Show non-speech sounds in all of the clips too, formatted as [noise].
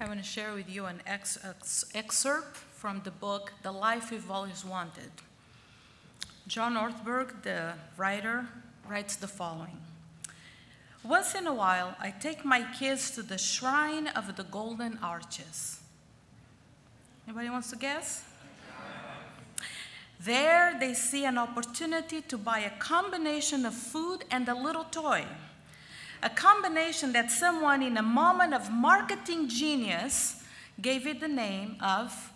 I want to share with you an ex- ex- excerpt from the book The Life We've Always Wanted. John Ortberg, the writer, writes the following Once in a while, I take my kids to the shrine of the Golden Arches. Anybody wants to guess? There, they see an opportunity to buy a combination of food and a little toy. A combination that someone, in a moment of marketing genius, gave it the name of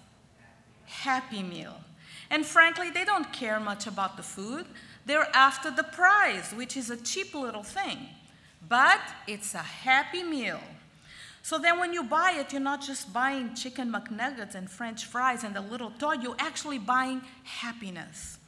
Happy Meal. And frankly, they don't care much about the food. They're after the prize, which is a cheap little thing. But it's a happy meal. So then, when you buy it, you're not just buying chicken McNuggets and French fries and a little toy, you're actually buying happiness.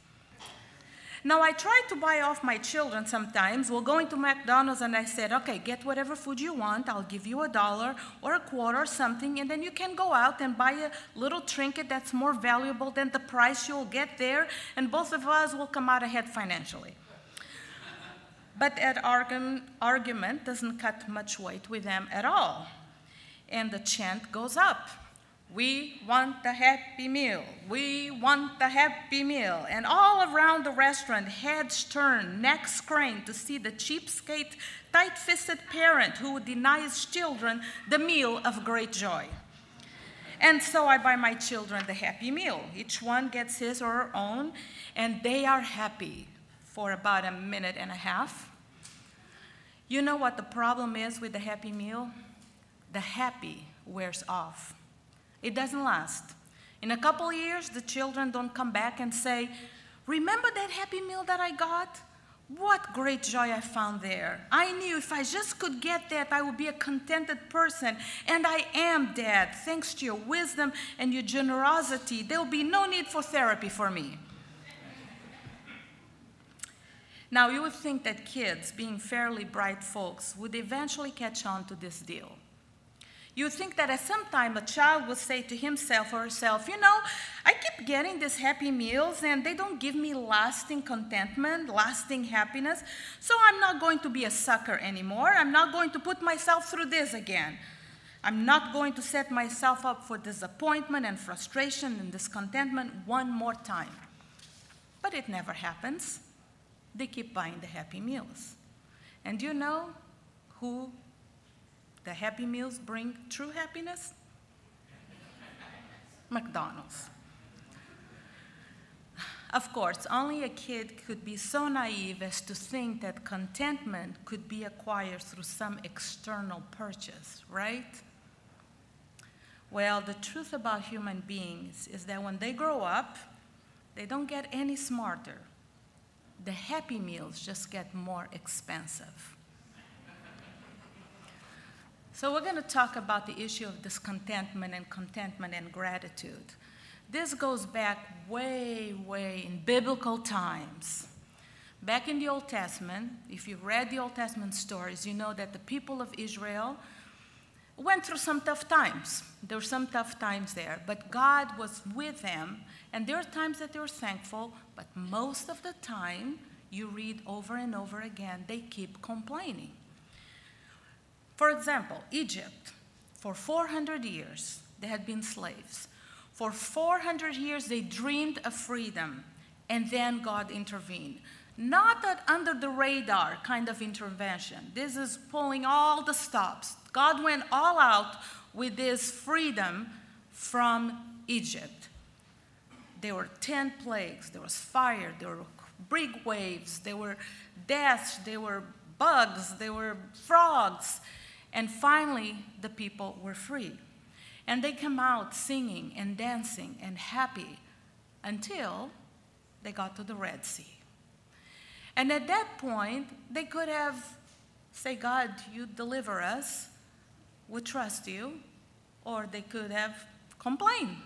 Now, I try to buy off my children sometimes. We'll go into McDonald's and I said, okay, get whatever food you want. I'll give you a dollar or a quarter or something, and then you can go out and buy a little trinket that's more valuable than the price you'll get there, and both of us will come out ahead financially. But that argument doesn't cut much weight with them at all and the chant goes up. We want the happy meal. We want the happy meal. And all around the restaurant, heads turn, necks crane to see the cheapskate, tight fisted parent who denies children the meal of great joy. And so I buy my children the happy meal. Each one gets his or her own, and they are happy for about a minute and a half. You know what the problem is with the happy meal? the happy wears off. It doesn't last. In a couple years, the children don't come back and say, Remember that happy meal that I got? What great joy I found there. I knew if I just could get that, I would be a contented person. And I am, Dad. Thanks to your wisdom and your generosity, there will be no need for therapy for me. Now, you would think that kids, being fairly bright folks, would eventually catch on to this deal. You think that at some time a child will say to himself or herself, You know, I keep getting these happy meals and they don't give me lasting contentment, lasting happiness, so I'm not going to be a sucker anymore. I'm not going to put myself through this again. I'm not going to set myself up for disappointment and frustration and discontentment one more time. But it never happens. They keep buying the happy meals. And you know who the Happy Meals bring true happiness? McDonald's. Of course, only a kid could be so naive as to think that contentment could be acquired through some external purchase, right? Well, the truth about human beings is that when they grow up, they don't get any smarter. The happy meals just get more expensive. So, we're going to talk about the issue of discontentment and contentment and gratitude. This goes back way, way in biblical times. Back in the Old Testament, if you've read the Old Testament stories, you know that the people of Israel went through some tough times. There were some tough times there, but God was with them, and there are times that they were thankful, but most of the time, you read over and over again, they keep complaining. For example, Egypt, for 400 years, they had been slaves. For 400 years, they dreamed of freedom, and then God intervened. Not that under the radar kind of intervention. This is pulling all the stops. God went all out with this freedom from Egypt. There were 10 plagues, there was fire, there were big waves, there were deaths, there were bugs, there were frogs. And finally, the people were free. And they come out singing and dancing and happy until they got to the Red Sea. And at that point, they could have say, God, you deliver us, we trust you, or they could have complained.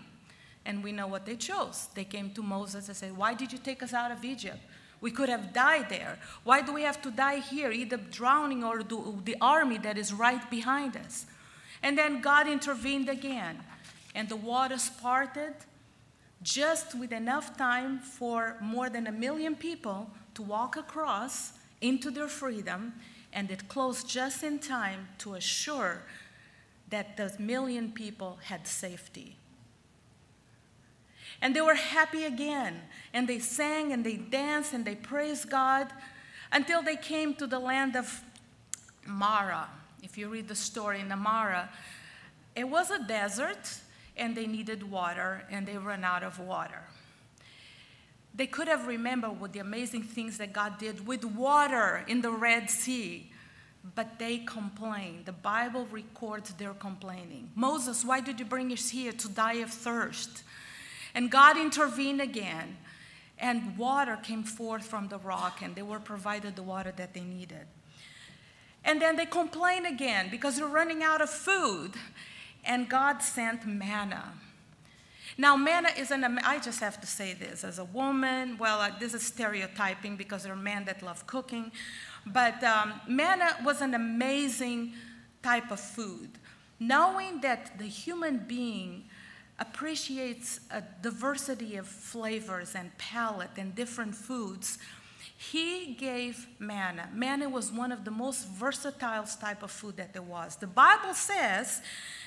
And we know what they chose. They came to Moses and said, Why did you take us out of Egypt? We could have died there. Why do we have to die here, either drowning or the army that is right behind us? And then God intervened again, and the waters parted just with enough time for more than a million people to walk across into their freedom, and it closed just in time to assure that those million people had safety. And they were happy again, and they sang and they danced and they praised God until they came to the land of Mara. If you read the story in Mara, it was a desert, and they needed water, and they ran out of water. They could have remembered what the amazing things that God did with water in the Red Sea, but they complained. The Bible records their complaining. Moses, why did you bring us here to die of thirst? And God intervened again, and water came forth from the rock, and they were provided the water that they needed. And then they complained again because they're running out of food, and God sent manna. Now, manna is an, I just have to say this as a woman, well, uh, this is stereotyping because there are men that love cooking, but um, manna was an amazing type of food. Knowing that the human being appreciates a diversity of flavors and palate and different foods, he gave manna. Manna was one of the most versatile type of food that there was. The Bible says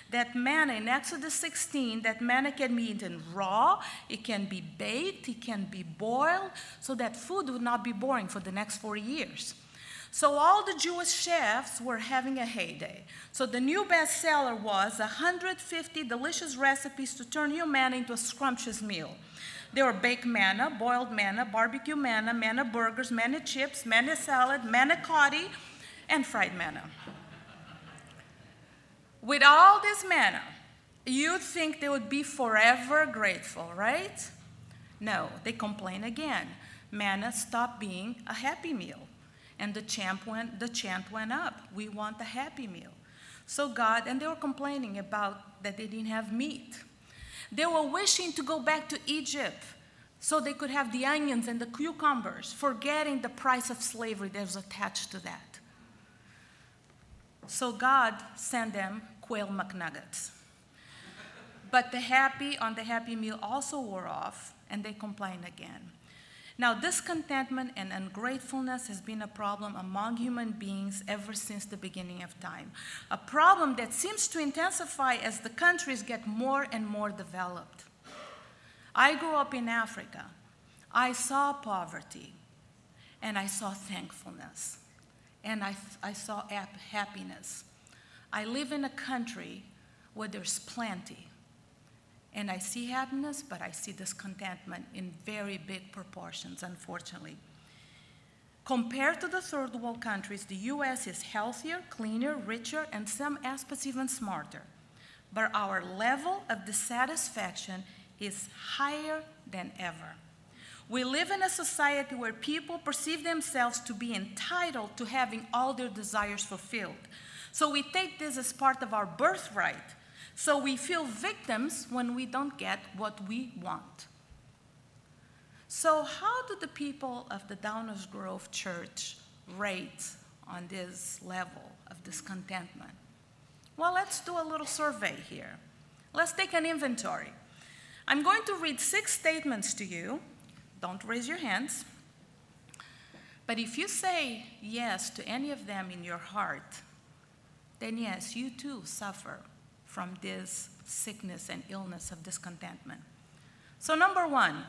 that manna in Exodus 16, that manna can be eaten raw, it can be baked, it can be boiled, so that food would not be boring for the next 40 years. So all the Jewish chefs were having a heyday. So the new bestseller was 150 delicious recipes to turn your manna into a scrumptious meal. There were baked manna, boiled manna, barbecue manna, manna burgers, manna chips, manna salad, manna cotti, and fried manna. With all this manna, you'd think they would be forever grateful, right? No, they complain again. Manna stopped being a happy meal. And the chant went, the chant went up. We want a happy meal. So God, and they were complaining about that they didn't have meat. They were wishing to go back to Egypt so they could have the onions and the cucumbers, forgetting the price of slavery that was attached to that. So God sent them quail McNuggets. But the happy on the happy meal also wore off, and they complained again. Now, discontentment and ungratefulness has been a problem among human beings ever since the beginning of time. A problem that seems to intensify as the countries get more and more developed. I grew up in Africa. I saw poverty, and I saw thankfulness, and I, I saw happiness. I live in a country where there's plenty. And I see happiness, but I see discontentment in very big proportions, unfortunately. Compared to the third world countries, the US is healthier, cleaner, richer, and some aspects even smarter. But our level of dissatisfaction is higher than ever. We live in a society where people perceive themselves to be entitled to having all their desires fulfilled. So we take this as part of our birthright. So we feel victims when we don't get what we want. So, how do the people of the Downers Grove Church rate on this level of discontentment? Well, let's do a little survey here. Let's take an inventory. I'm going to read six statements to you. Don't raise your hands. But if you say yes to any of them in your heart, then yes, you too suffer from this sickness and illness of discontentment. So, number one,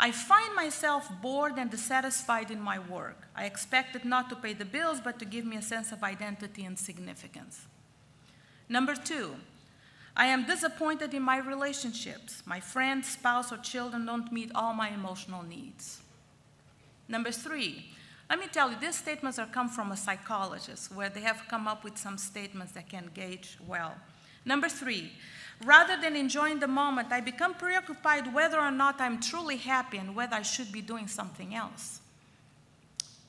I find myself bored and dissatisfied in my work. I expect it not to pay the bills, but to give me a sense of identity and significance. Number two, I am disappointed in my relationships. My friends, spouse, or children don't meet all my emotional needs. Number three, let me tell you, these statements are come from a psychologist where they have come up with some statements that can gauge well. Number three, rather than enjoying the moment, I become preoccupied whether or not I'm truly happy and whether I should be doing something else.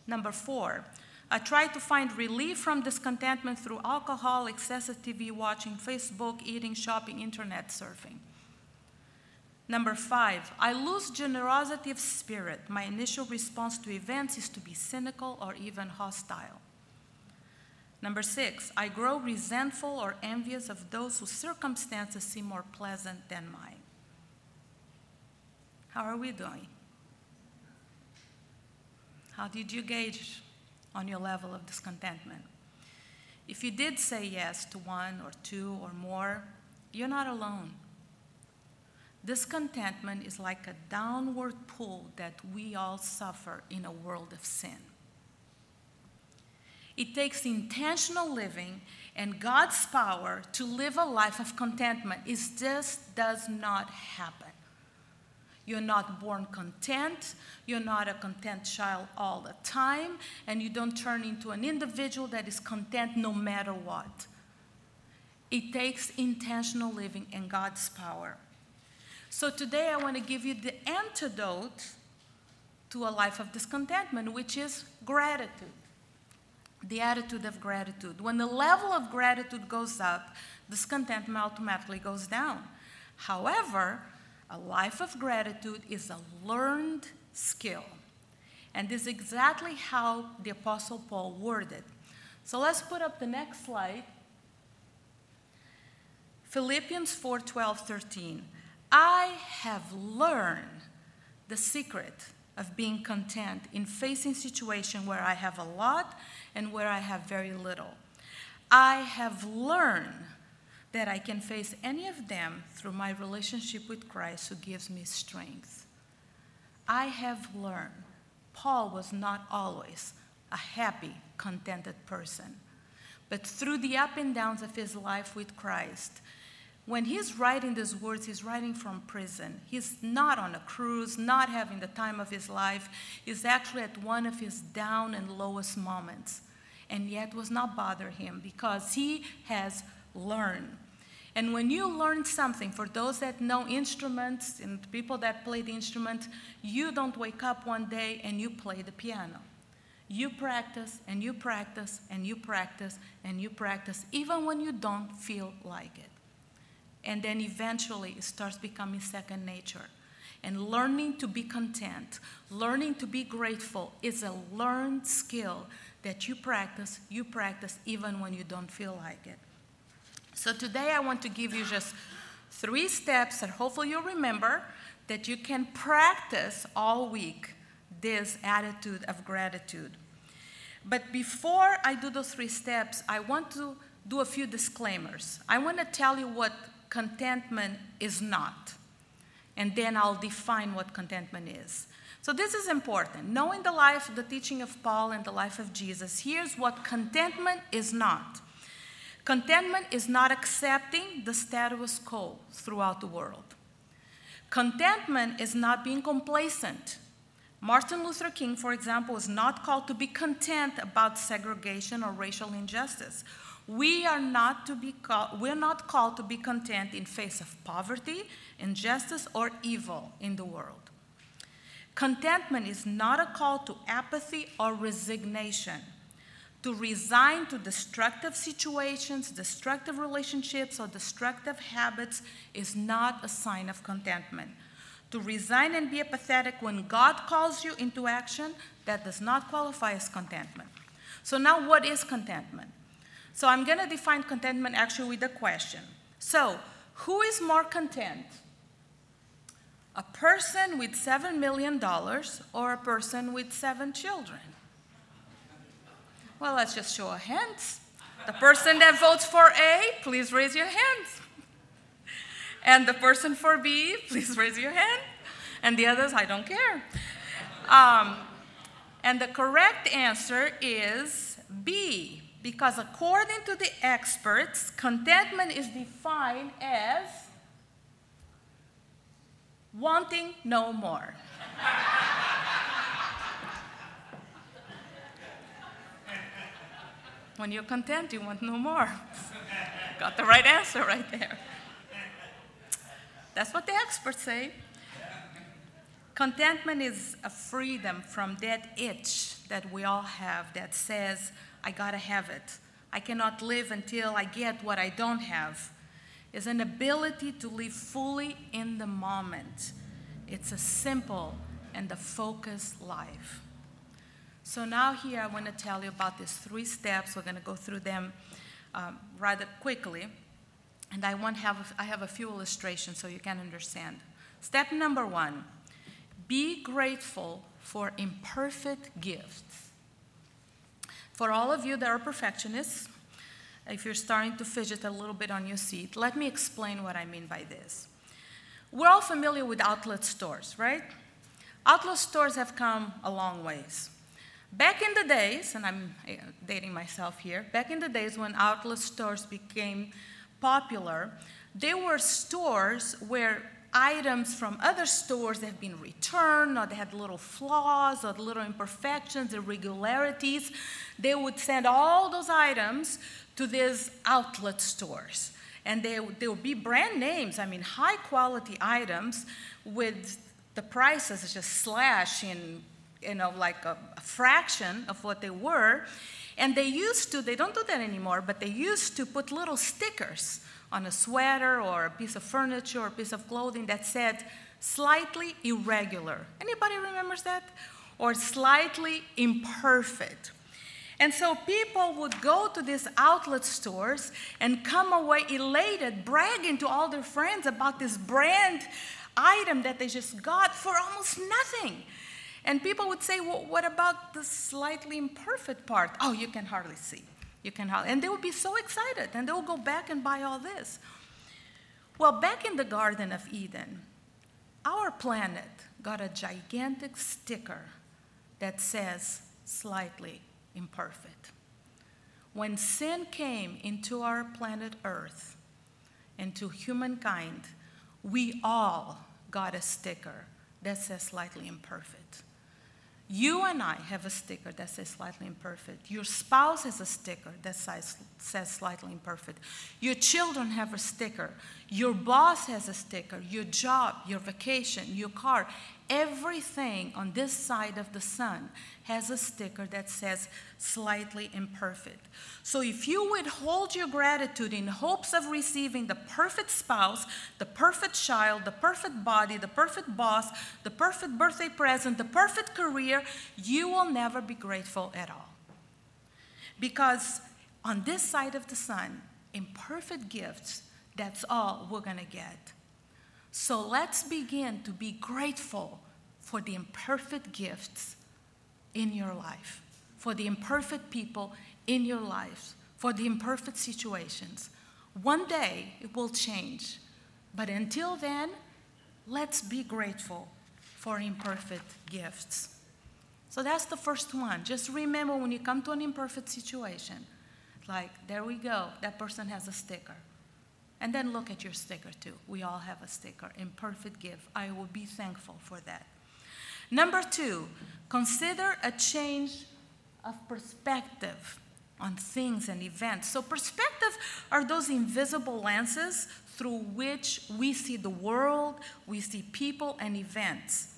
Number four, I try to find relief from discontentment through alcohol, excessive TV watching, Facebook, eating, shopping, internet surfing. Number five, I lose generosity of spirit. My initial response to events is to be cynical or even hostile. Number six, I grow resentful or envious of those whose circumstances seem more pleasant than mine. How are we doing? How did you gauge on your level of discontentment? if you did say yes to one or two or more, you're not alone. Discontentment is like a downward pull that we all suffer in a world of sin. It takes intentional living and God's power to live a life of contentment. It just does not happen. You're not born content. You're not a content child all the time. And you don't turn into an individual that is content no matter what. It takes intentional living and God's power. So today I want to give you the antidote to a life of discontentment, which is gratitude. The attitude of gratitude. When the level of gratitude goes up, discontentment automatically goes down. However, a life of gratitude is a learned skill. And this is exactly how the Apostle Paul worded. So let's put up the next slide. Philippians 4 12, 13. I have learned the secret of being content in facing situations where I have a lot and where I have very little. I have learned that I can face any of them through my relationship with Christ who gives me strength. I have learned Paul was not always a happy, contented person, but through the up and downs of his life with Christ, when he's writing these words, he's writing from prison. He's not on a cruise, not having the time of his life. He's actually at one of his down and lowest moments. And yet was not bother him because he has learned. And when you learn something, for those that know instruments and people that play the instrument, you don't wake up one day and you play the piano. You practice and you practice and you practice and you practice, even when you don't feel like it. And then eventually it starts becoming second nature. And learning to be content, learning to be grateful is a learned skill that you practice, you practice even when you don't feel like it. So today I want to give you just three steps that hopefully you'll remember that you can practice all week this attitude of gratitude. But before I do those three steps, I want to do a few disclaimers. I want to tell you what contentment is not. And then I'll define what contentment is. So, this is important. Knowing the life, the teaching of Paul, and the life of Jesus, here's what contentment is not. Contentment is not accepting the status quo throughout the world. Contentment is not being complacent. Martin Luther King, for example, is not called to be content about segregation or racial injustice we are not to be we're not called to be content in face of poverty, injustice, or evil in the world. Contentment is not a call to apathy or resignation. To resign to destructive situations, destructive relationships, or destructive habits is not a sign of contentment. To resign and be apathetic when God calls you into action, that does not qualify as contentment. So, now what is contentment? So I'm going to define contentment actually with a question. So, who is more content? A person with $7 million or a person with seven children? Well, let's just show a hands. The person that votes for A, please raise your hands. And the person for B, please raise your hand. And the others, I don't care. Um, and the correct answer is B. Because according to the experts, contentment is defined as wanting no more. when you're content, you want no more. Got the right answer right there. That's what the experts say. Contentment is a freedom from that itch that we all have that says, I gotta have it. I cannot live until I get what I don't have. Is an ability to live fully in the moment. It's a simple and a focused life. So now here I want to tell you about these three steps. We're going to go through them um, rather quickly, and I want have I have a few illustrations so you can understand. Step number one: be grateful for imperfect gifts. For all of you that are perfectionists, if you're starting to fidget a little bit on your seat, let me explain what I mean by this. We're all familiar with outlet stores, right? Outlet stores have come a long ways. Back in the days, and I'm eh, dating myself here, back in the days when outlet stores became popular, they were stores where items from other stores that have been returned or they had little flaws or little imperfections, irregularities, they would send all those items to these outlet stores. And they, they would be brand names, I mean, high quality items with the prices just slashed in you know, like a, a fraction of what they were. And they used to, they don't do that anymore, but they used to put little stickers on a sweater or a piece of furniture or a piece of clothing that said slightly irregular. Anybody remembers that? Or slightly imperfect. And so people would go to these outlet stores and come away elated, bragging to all their friends about this brand item that they just got for almost nothing. And people would say, well, what about the slightly imperfect part? Oh, you can hardly see. You can hardly. And they would be so excited and they would go back and buy all this. Well, back in the Garden of Eden, our planet got a gigantic sticker that says slightly imperfect. When sin came into our planet Earth, into humankind, we all got a sticker that says slightly imperfect. You and I have a sticker that says slightly imperfect. Your spouse has a sticker that says, slightly imperfect. Your children have a sticker. Your boss has a sticker. Your job, your vacation, your car, everything on this side of the sun has a sticker that says slightly imperfect. So if you withhold your gratitude in hopes of receiving the perfect spouse, the perfect child, the perfect body, the perfect boss, the perfect birthday present, the perfect career, you will never be grateful at all. Because on this side of the sun, imperfect gifts, that's all we're going to get. So let's begin to be grateful for the imperfect gifts in your life, for the imperfect people in your lives, for the imperfect situations. One day it will change, but until then, let's be grateful for imperfect gifts. So that's the first one. Just remember when you come to an imperfect situation, like, there we go, that person has a sticker. And then look at your sticker too. We all have a sticker. Imperfect gift. I will be thankful for that. Number two, consider a change of perspective on things and events. So, perspective are those invisible lenses through which we see the world, we see people and events.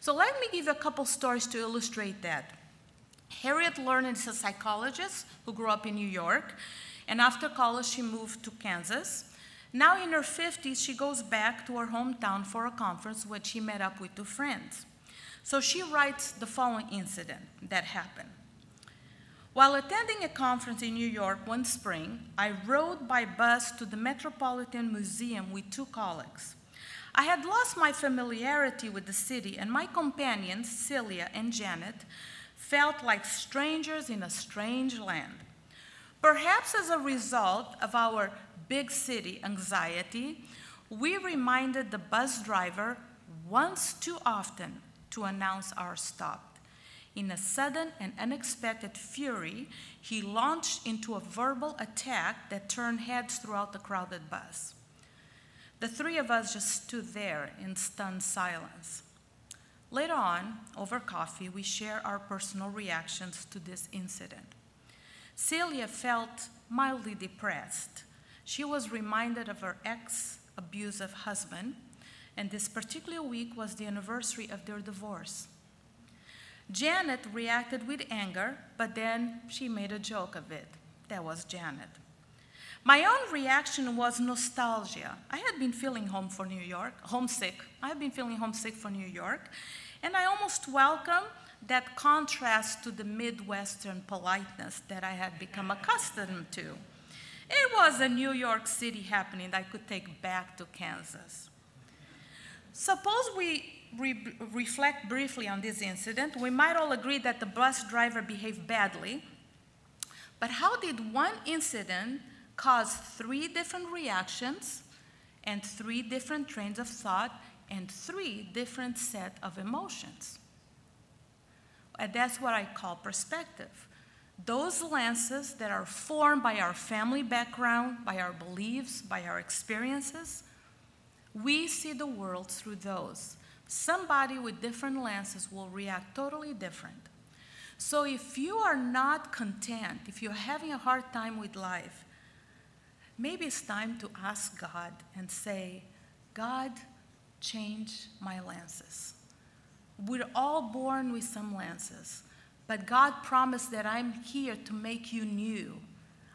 So, let me give you a couple stories to illustrate that. Harriet Lerner is a psychologist who grew up in New York, and after college, she moved to Kansas. Now, in her 50s, she goes back to her hometown for a conference where she met up with two friends. So she writes the following incident that happened. While attending a conference in New York one spring, I rode by bus to the Metropolitan Museum with two colleagues. I had lost my familiarity with the city, and my companions, Celia and Janet, felt like strangers in a strange land. Perhaps as a result of our big city anxiety, we reminded the bus driver once too often to announce our stop. In a sudden and unexpected fury, he launched into a verbal attack that turned heads throughout the crowded bus. The three of us just stood there in stunned silence. Later on, over coffee, we share our personal reactions to this incident. Celia felt mildly depressed. She was reminded of her ex abusive husband and this particular week was the anniversary of their divorce. Janet reacted with anger, but then she made a joke of it. That was Janet. My own reaction was nostalgia. I had been feeling home for New York, homesick. I had been feeling homesick for New York, and I almost welcomed that contrast to the Midwestern politeness that I had become accustomed to. It was a New York City happening that I could take back to Kansas. Suppose we re- reflect briefly on this incident. We might all agree that the bus driver behaved badly. But how did one incident cause three different reactions and three different trains of thought and three different set of emotions. And that's what I call perspective. Those lenses that are formed by our family background, by our beliefs, by our experiences, we see the world through those. Somebody with different lenses will react totally different. So if you are not content, if you're having a hard time with life, maybe it's time to ask God and say, God, change my lenses. We're all born with some lenses, but God promised that I'm here to make you new.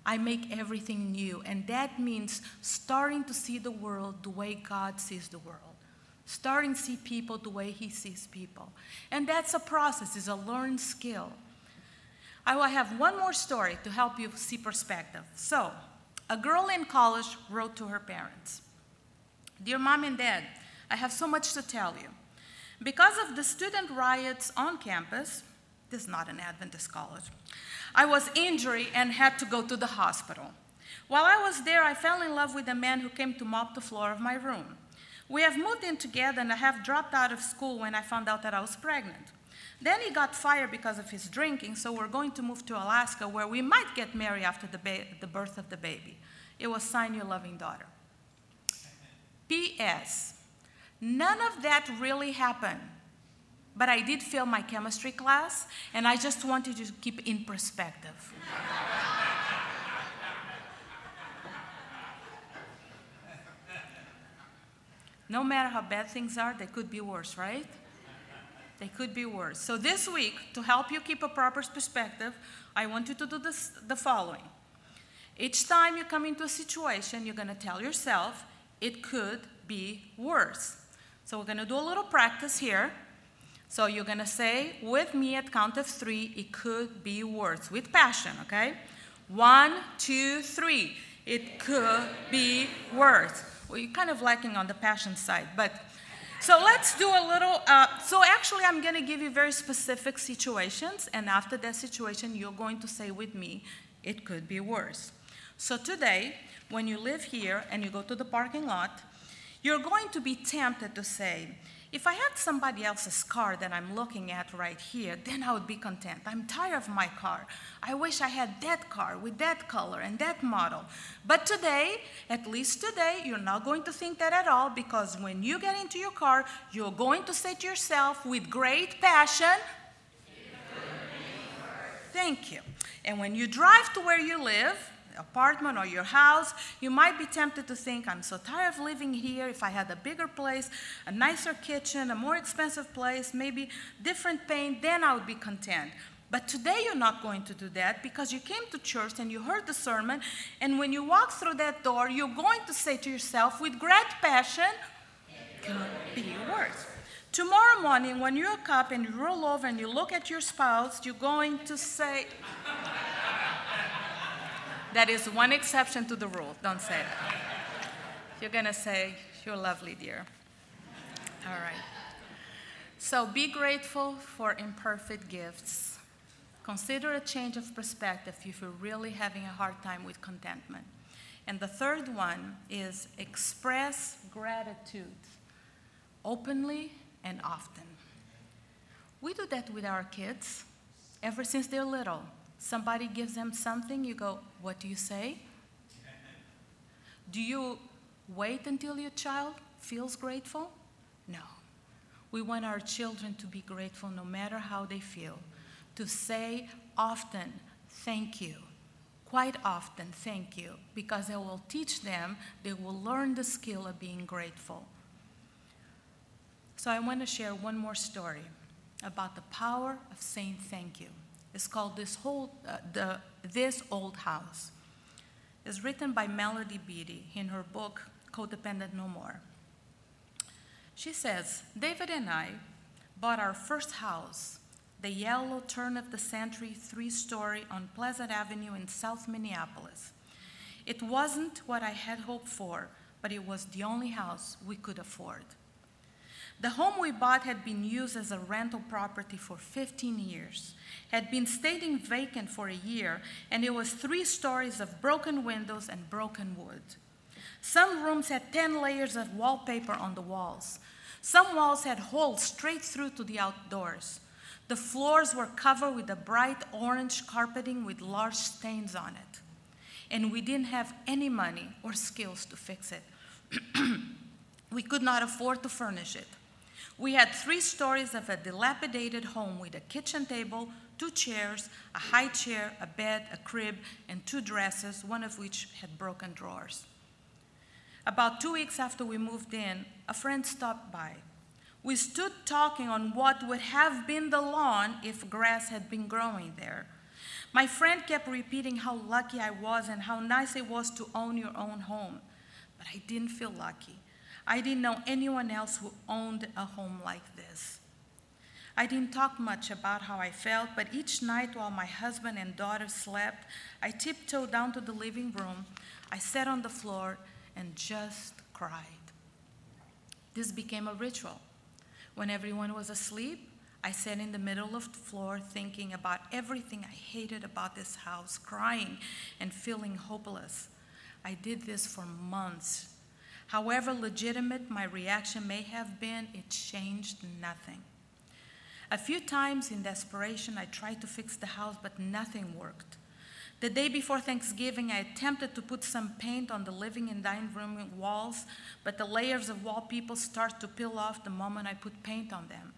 I make everything new, and that means starting to see the world the way God sees the world. Starting to see people the way He sees people. And that's a process, it's a learned skill. I will have one more story to help you see perspective. So, a girl in college wrote to her parents Dear mom and dad, I have so much to tell you. Because of the student riots on campus, this is not an Adventist college, I was injured and had to go to the hospital. While I was there, I fell in love with a man who came to mop the floor of my room. We have moved in together, and I have dropped out of school when I found out that I was pregnant. Then he got fired because of his drinking, so we're going to move to Alaska where we might get married after the, ba- the birth of the baby. It was sign your loving daughter. P.S. None of that really happened. But I did fail my chemistry class, and I just wanted to keep in perspective. no matter how bad things are, they could be worse, right? They could be worse. So, this week, to help you keep a proper perspective, I want you to do this, the following. Each time you come into a situation, you're going to tell yourself, it could be worse. So we're going to do a little practice here. So you're going to say with me at count of three, it could be worse, with passion, okay? One, two, three. It could be worse. Well, you're kind of lacking on the passion side, but so let's do a little. Uh, so actually, I'm going to give you very specific situations, and after that situation, you're going to say with me, it could be worse. So today, when you live here and you go to the parking lot, you're going to be tempted to say, if I had somebody else's car that I'm looking at right here, then I would be content. I'm tired of my car. I wish I had that car with that color and that model. But today, at least today, you're not going to think that at all because when you get into your car, you're going to say to yourself with great passion, Thank you. And when you drive to where you live, apartment or your house, you might be tempted to think, I'm so tired of living here. If I had a bigger place, a nicer kitchen, a more expensive place, maybe different paint, then I would be content. But today you're not going to do that because you came to church and you heard the sermon, and when you walk through that door, you're going to say to yourself with great passion, could be worse. Tomorrow morning, when you wake up and you roll over and you look at your spouse, you're going to say, that is one exception to the rule. Don't say that. You're going to say, You're lovely, dear. All right. So be grateful for imperfect gifts. Consider a change of perspective if you're really having a hard time with contentment. And the third one is express gratitude openly and often. We do that with our kids ever since they're little. Somebody gives them something, you go, What do you say? Do you wait until your child feels grateful? No. We want our children to be grateful no matter how they feel, to say often, Thank you. Quite often, thank you, because it will teach them, they will learn the skill of being grateful. So, I want to share one more story about the power of saying thank you. It's called This, whole, uh, the, this Old House. It's written by Melody Beattie in her book, Codependent No More. She says David and I bought our first house, the yellow turn of the century three story on Pleasant Avenue in South Minneapolis. It wasn't what I had hoped for, but it was the only house we could afford. The home we bought had been used as a rental property for 15 years, had been staying vacant for a year, and it was three stories of broken windows and broken wood. Some rooms had 10 layers of wallpaper on the walls. Some walls had holes straight through to the outdoors. The floors were covered with a bright orange carpeting with large stains on it. And we didn't have any money or skills to fix it. [clears throat] we could not afford to furnish it. We had three stories of a dilapidated home with a kitchen table, two chairs, a high chair, a bed, a crib, and two dressers, one of which had broken drawers. About two weeks after we moved in, a friend stopped by. We stood talking on what would have been the lawn if grass had been growing there. My friend kept repeating how lucky I was and how nice it was to own your own home. But I didn't feel lucky. I didn't know anyone else who owned a home like this. I didn't talk much about how I felt, but each night while my husband and daughter slept, I tiptoed down to the living room. I sat on the floor and just cried. This became a ritual. When everyone was asleep, I sat in the middle of the floor thinking about everything I hated about this house, crying and feeling hopeless. I did this for months, However legitimate my reaction may have been, it changed nothing. A few times in desperation, I tried to fix the house, but nothing worked. The day before Thanksgiving, I attempted to put some paint on the living and dining room walls, but the layers of wallpaper start to peel off the moment I put paint on them.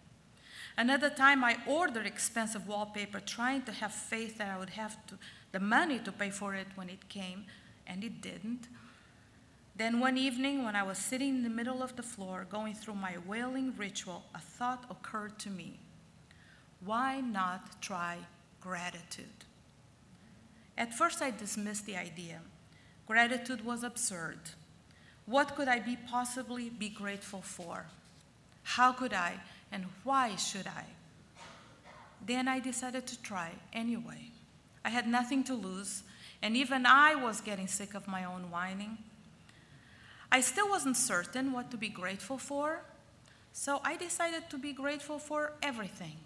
Another time, I ordered expensive wallpaper, trying to have faith that I would have to, the money to pay for it when it came, and it didn't. Then one evening, when I was sitting in the middle of the floor going through my wailing ritual, a thought occurred to me. Why not try gratitude? At first, I dismissed the idea. Gratitude was absurd. What could I be possibly be grateful for? How could I, and why should I? Then I decided to try anyway. I had nothing to lose, and even I was getting sick of my own whining. I still wasn't certain what to be grateful for, so I decided to be grateful for everything.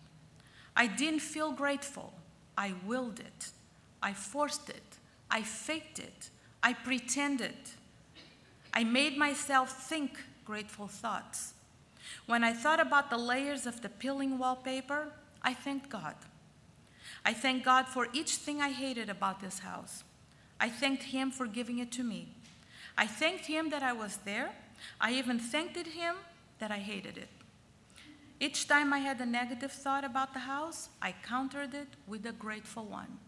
I didn't feel grateful. I willed it. I forced it. I faked it. I pretended. I made myself think grateful thoughts. When I thought about the layers of the peeling wallpaper, I thanked God. I thanked God for each thing I hated about this house. I thanked Him for giving it to me. I thanked him that I was there. I even thanked him that I hated it. Each time I had a negative thought about the house, I countered it with a grateful one.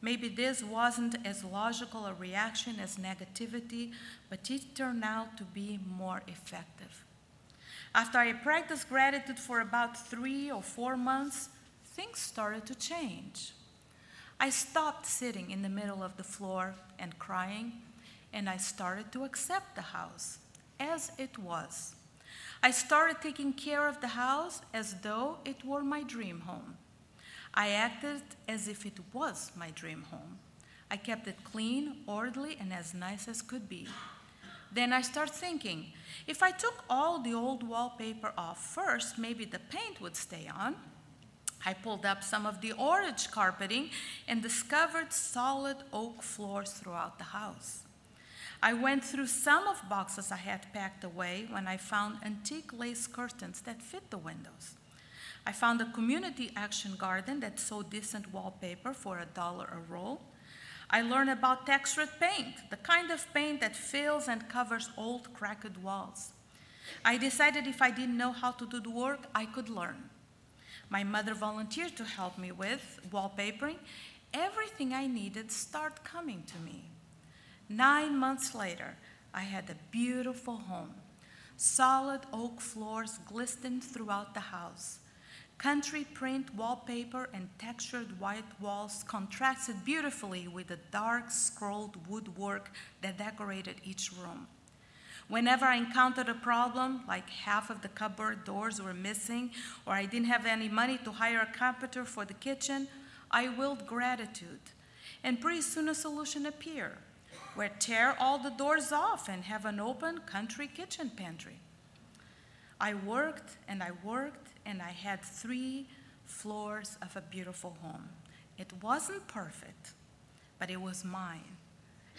Maybe this wasn't as logical a reaction as negativity, but it turned out to be more effective. After I practiced gratitude for about three or four months, things started to change. I stopped sitting in the middle of the floor and crying and I started to accept the house as it was. I started taking care of the house as though it were my dream home. I acted as if it was my dream home. I kept it clean, orderly, and as nice as could be. Then I start thinking if I took all the old wallpaper off first, maybe the paint would stay on. I pulled up some of the orange carpeting and discovered solid oak floors throughout the house. I went through some of boxes I had packed away when I found antique lace curtains that fit the windows. I found a community action garden that sold decent wallpaper for a dollar a roll. I learned about textured paint, the kind of paint that fills and covers old cracked walls. I decided if I didn't know how to do the work, I could learn. My mother volunteered to help me with wallpapering. Everything I needed started coming to me. Nine months later, I had a beautiful home. Solid oak floors glistened throughout the house. Country print wallpaper and textured white walls contrasted beautifully with the dark scrolled woodwork that decorated each room. Whenever I encountered a problem, like half of the cupboard doors were missing, or I didn't have any money to hire a carpenter for the kitchen, I willed gratitude. And pretty soon a solution appeared where tear all the doors off and have an open country kitchen pantry. I worked and I worked, and I had three floors of a beautiful home. It wasn't perfect, but it was mine,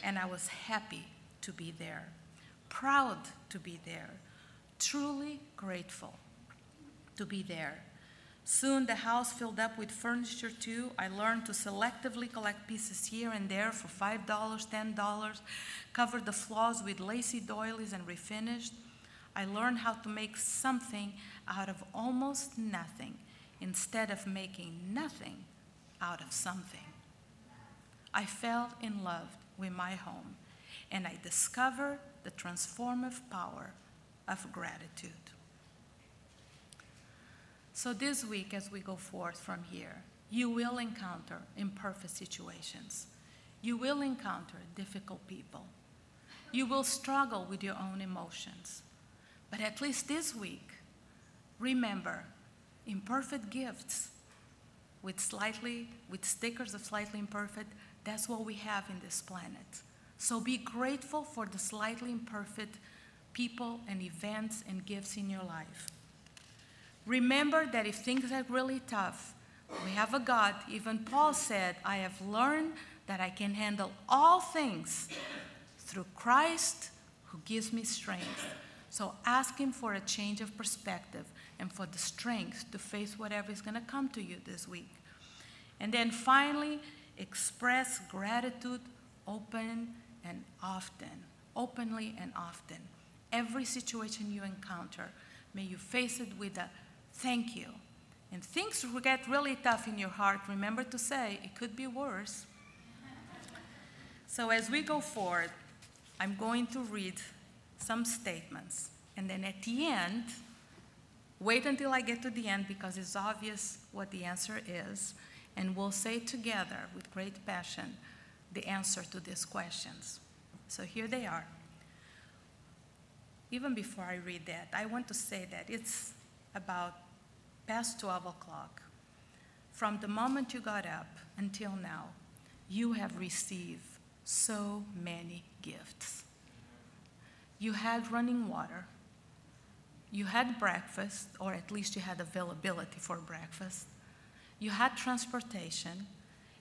and I was happy to be there, proud to be there, truly grateful to be there. Soon the house filled up with furniture too. I learned to selectively collect pieces here and there for $5, $10, cover the floors with lacy doilies and refinished. I learned how to make something out of almost nothing instead of making nothing out of something. I fell in love with my home and I discovered the transformative power of gratitude. So, this week, as we go forth from here, you will encounter imperfect situations. You will encounter difficult people. You will struggle with your own emotions. But at least this week, remember imperfect gifts with slightly with stickers of slightly imperfect that's what we have in this planet so be grateful for the slightly imperfect people and events and gifts in your life remember that if things are really tough we have a god even paul said i have learned that i can handle all things through christ who gives me strength so ask him for a change of perspective and for the strength to face whatever is going to come to you this week. And then finally, express gratitude open and often, openly and often. Every situation you encounter, may you face it with a thank you. And things get really tough in your heart. Remember to say, it could be worse. So as we go forward, I'm going to read some statements. And then at the end, Wait until I get to the end because it's obvious what the answer is, and we'll say together with great passion the answer to these questions. So here they are. Even before I read that, I want to say that it's about past 12 o'clock. From the moment you got up until now, you have received so many gifts. You had running water you had breakfast, or at least you had availability for breakfast. You had transportation,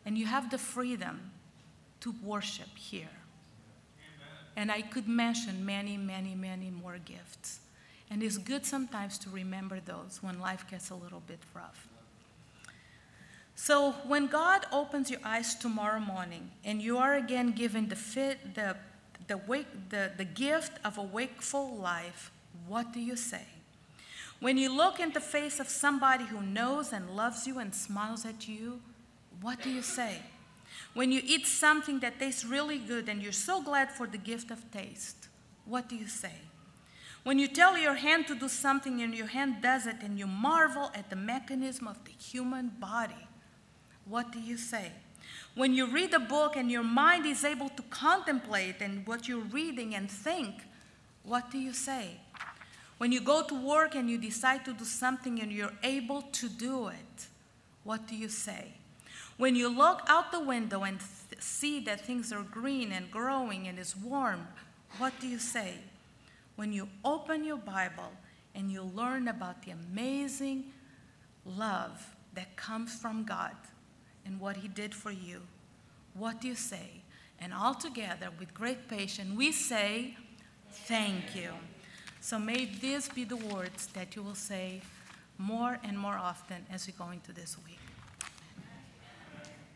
and you have the freedom to worship here. Amen. And I could mention many, many, many more gifts. And it's good sometimes to remember those when life gets a little bit rough. So, when God opens your eyes tomorrow morning and you are again given the, fit, the, the, wake, the, the gift of a wakeful life, what do you say? When you look in the face of somebody who knows and loves you and smiles at you, what do you say? When you eat something that tastes really good and you're so glad for the gift of taste, what do you say? When you tell your hand to do something and your hand does it and you marvel at the mechanism of the human body, what do you say? When you read a book and your mind is able to contemplate and what you're reading and think, what do you say? When you go to work and you decide to do something and you're able to do it, what do you say? When you look out the window and th- see that things are green and growing and it's warm, what do you say? When you open your Bible and you learn about the amazing love that comes from God and what He did for you, what do you say? And all together, with great patience, we say, Thank you. So may these be the words that you will say more and more often as we go into this week.